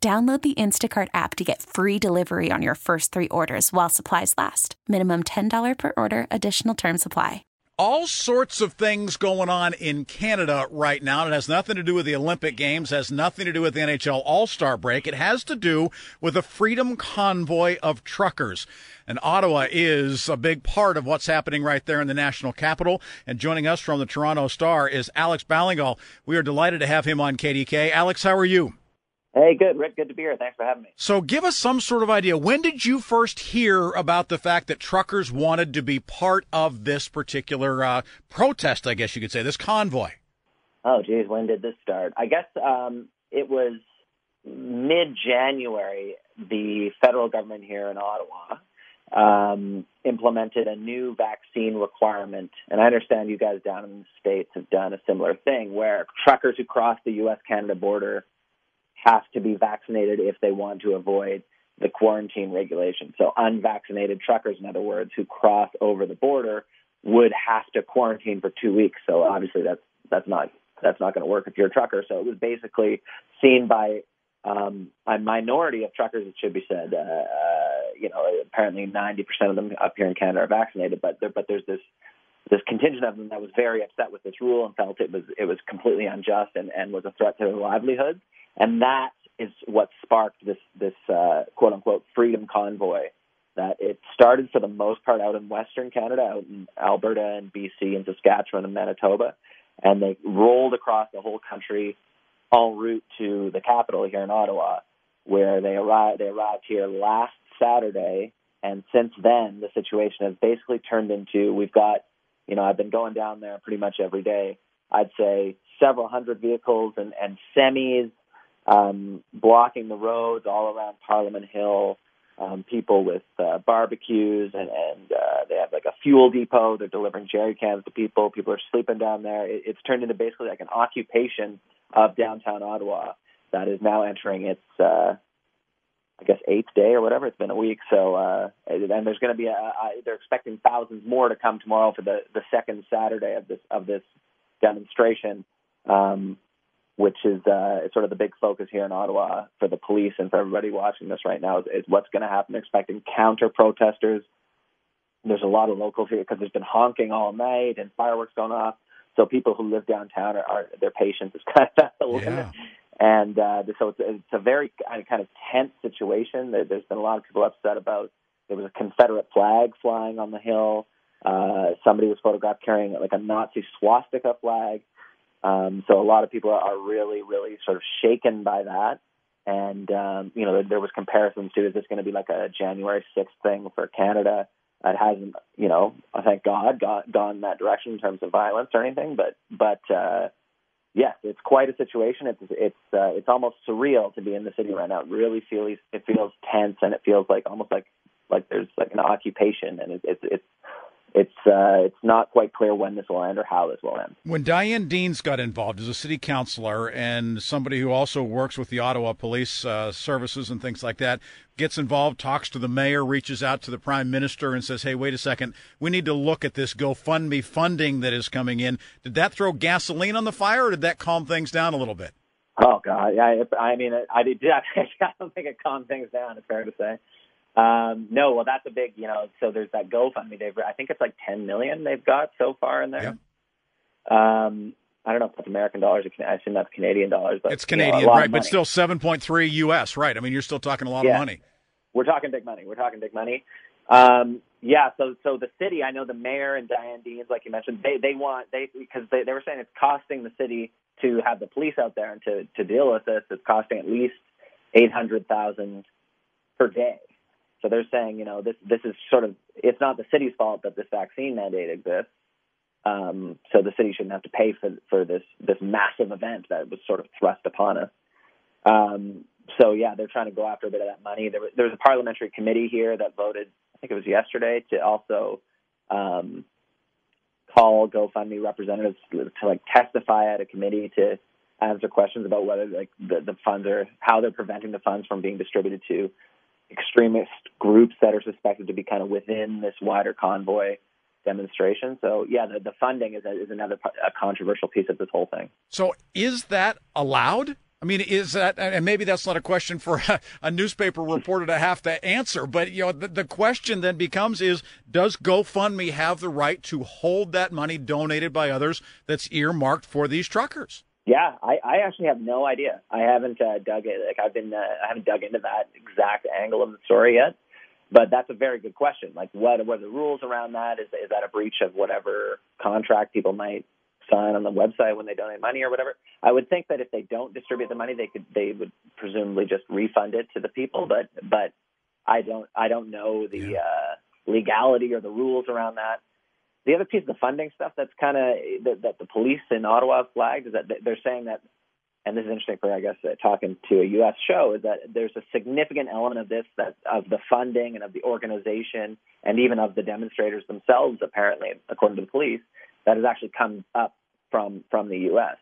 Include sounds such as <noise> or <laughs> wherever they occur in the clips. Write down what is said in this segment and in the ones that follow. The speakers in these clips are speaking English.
Download the Instacart app to get free delivery on your first three orders while supplies last. Minimum $10 per order, additional term supply. All sorts of things going on in Canada right now. It has nothing to do with the Olympic Games, has nothing to do with the NHL All Star break. It has to do with a freedom convoy of truckers. And Ottawa is a big part of what's happening right there in the national capital. And joining us from the Toronto Star is Alex Ballingall. We are delighted to have him on KDK. Alex, how are you? Hey, good, Rick. Good to be here. Thanks for having me. So, give us some sort of idea. When did you first hear about the fact that truckers wanted to be part of this particular uh, protest? I guess you could say this convoy. Oh, geez, when did this start? I guess um, it was mid-January. The federal government here in Ottawa um, implemented a new vaccine requirement, and I understand you guys down in the states have done a similar thing, where truckers who cross the U.S.-Canada border have to be vaccinated if they want to avoid the quarantine regulation. So unvaccinated truckers, in other words, who cross over the border would have to quarantine for two weeks. So obviously that's that's not that's not going to work if you're a trucker. So it was basically seen by um, a minority of truckers, it should be said. Uh, uh, you know, apparently 90% of them up here in Canada are vaccinated, but there, but there's this this contingent of them that was very upset with this rule and felt it was it was completely unjust and, and was a threat to their livelihoods. And that is what sparked this this uh, quote unquote freedom convoy. That it started for the most part out in Western Canada, out in Alberta and BC and Saskatchewan and Manitoba, and they rolled across the whole country en route to the capital here in Ottawa, where they arrived. They arrived here last Saturday, and since then the situation has basically turned into we've got, you know, I've been going down there pretty much every day. I'd say several hundred vehicles and, and semis um, blocking the roads all around Parliament Hill. Um, people with uh, barbecues and, and uh, they have like a fuel depot. They're delivering jerry cans to people. People are sleeping down there. It, it's turned into basically like an occupation of downtown Ottawa that is now entering its, uh, I guess, eighth day or whatever. It's been a week. So, uh, and there's going to be a, a, they're expecting thousands more to come tomorrow for the the second Saturday of this of this demonstration. Um, which is uh, sort of the big focus here in Ottawa for the police and for everybody watching this right now is, is what's going to happen. Expecting counter protesters. There's a lot of locals here because there's been honking all night and fireworks going off. So people who live downtown are, are their patience is <laughs> kind of at the limit. Yeah. And uh, so it's, it's a very kind of tense situation. There's been a lot of people upset about there was a Confederate flag flying on the hill. Uh, somebody was photographed carrying like a Nazi swastika flag. Um, so a lot of people are really, really sort of shaken by that. And, um, you know, there, was comparisons to, is this going to be like a January 6th thing for Canada? It hasn't, you know, thank God, got, gone that direction in terms of violence or anything. But, but, uh, yes, it's quite a situation. It's, it's, uh, it's almost surreal to be in the city right now. It really feels, it feels tense and it feels like almost like, like there's like an occupation and it, it's, it's, it's uh, it's not quite clear when this will end or how this will end. When Diane Deans got involved as a city councilor and somebody who also works with the Ottawa Police uh, Services and things like that, gets involved, talks to the mayor, reaches out to the prime minister, and says, "Hey, wait a second, we need to look at this GoFundMe funding that is coming in." Did that throw gasoline on the fire, or did that calm things down a little bit? Oh God, yeah. I mean, I did. <laughs> I don't think it calmed things down. It's fair to say. Um, no, well, that's a big, you know. So there's that GoFundMe. They've, I think it's like 10 million they've got so far in there. Yeah. Um, I don't know if that's American dollars. I assume that's Canadian dollars. But it's Canadian, you know, right? But still, seven point three U.S. Right? I mean, you're still talking a lot yeah. of money. We're talking big money. We're talking big money. Um, yeah. So, so the city. I know the mayor and Diane Deans, like you mentioned, they they want they because they they were saying it's costing the city to have the police out there and to to deal with this. It's costing at least eight hundred thousand per day. So they're saying, you know, this this is sort of it's not the city's fault that this vaccine mandate exists. Um, so the city shouldn't have to pay for for this this massive event that was sort of thrust upon us. Um, so yeah, they're trying to go after a bit of that money. There was, there was a parliamentary committee here that voted, I think it was yesterday, to also um, call GoFundMe representatives to like testify at a committee to answer questions about whether like the, the funds are how they're preventing the funds from being distributed to extremist groups that are suspected to be kind of within this wider convoy demonstration. So yeah, the, the funding is, is another a controversial piece of this whole thing. So is that allowed? I mean, is that, and maybe that's not a question for a, <laughs> a newspaper reporter to have to answer, but you know, the, the, question then becomes: Is does GoFundMe have the right to hold that money donated by others that's earmarked for these truckers? Yeah, I, I actually have no idea. I haven't uh, dug it. Like I've been, uh, I haven't dug into that exact angle of the story yet. But that's a very good question. Like, what what are the rules around that? Is is that a breach of whatever contract people might sign on the website when they donate money or whatever? I would think that if they don't distribute the money, they could they would presumably just refund it to the people. But but I don't I don't know the yeah. uh, legality or the rules around that. The other piece of the funding stuff that's kind of that, that the police in Ottawa flagged is that they're saying that, and this is interesting for I guess uh, talking to a U.S. show is that there's a significant element of this that of the funding and of the organization and even of the demonstrators themselves apparently according to the police that has actually come up from from the U.S.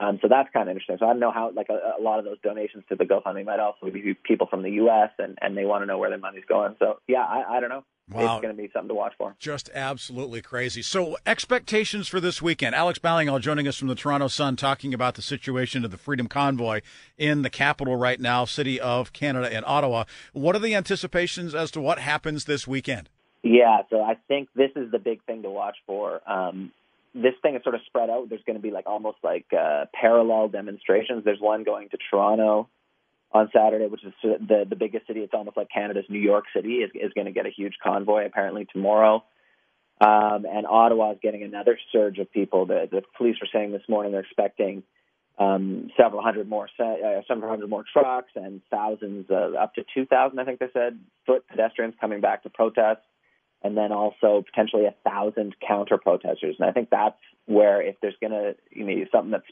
Um, so that's kind of interesting. So I don't know how, like a, a lot of those donations to the GoFundMe might also be people from the U.S. and, and they want to know where their money's going. So yeah, I, I don't know. Wow. It's going to be something to watch for. Just absolutely crazy. So, expectations for this weekend. Alex Ballingall joining us from the Toronto Sun talking about the situation of the Freedom Convoy in the capital right now, city of Canada in Ottawa. What are the anticipations as to what happens this weekend? Yeah, so I think this is the big thing to watch for. Um, this thing is sort of spread out. There's going to be like almost like uh, parallel demonstrations. There's one going to Toronto on Saturday, which is the the biggest city. It's almost like Canada's New York City is is going to get a huge convoy apparently tomorrow. Um, and Ottawa is getting another surge of people. The, the police were saying this morning they're expecting um, several hundred more uh, several hundred more trucks and thousands, up to two thousand, I think they said, foot pedestrians coming back to protest and then also potentially a thousand counter protesters. And I think that's where if there's going to you know something that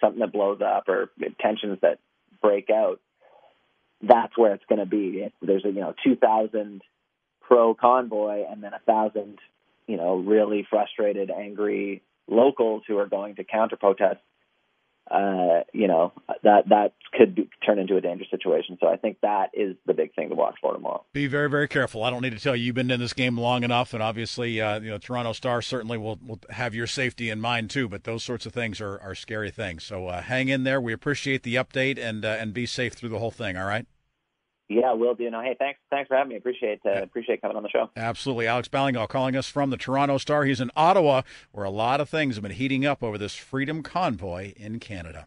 something that blows up or tensions that break out, that's where it's going to be. There's a you know 2,000 pro convoy and then a thousand you know really frustrated, angry locals who are going to counter protest uh, you know that that could be, turn into a dangerous situation. So I think that is the big thing to watch for tomorrow. Be very very careful. I don't need to tell you you've been in this game long enough, and obviously uh, you know Toronto Star certainly will will have your safety in mind too. But those sorts of things are are scary things. So uh, hang in there. We appreciate the update and uh, and be safe through the whole thing. All right. Yeah, will do. No, hey, thanks, thanks for having me. Appreciate uh, appreciate coming on the show. Absolutely, Alex Ballingall calling us from the Toronto Star. He's in Ottawa, where a lot of things have been heating up over this Freedom Convoy in Canada.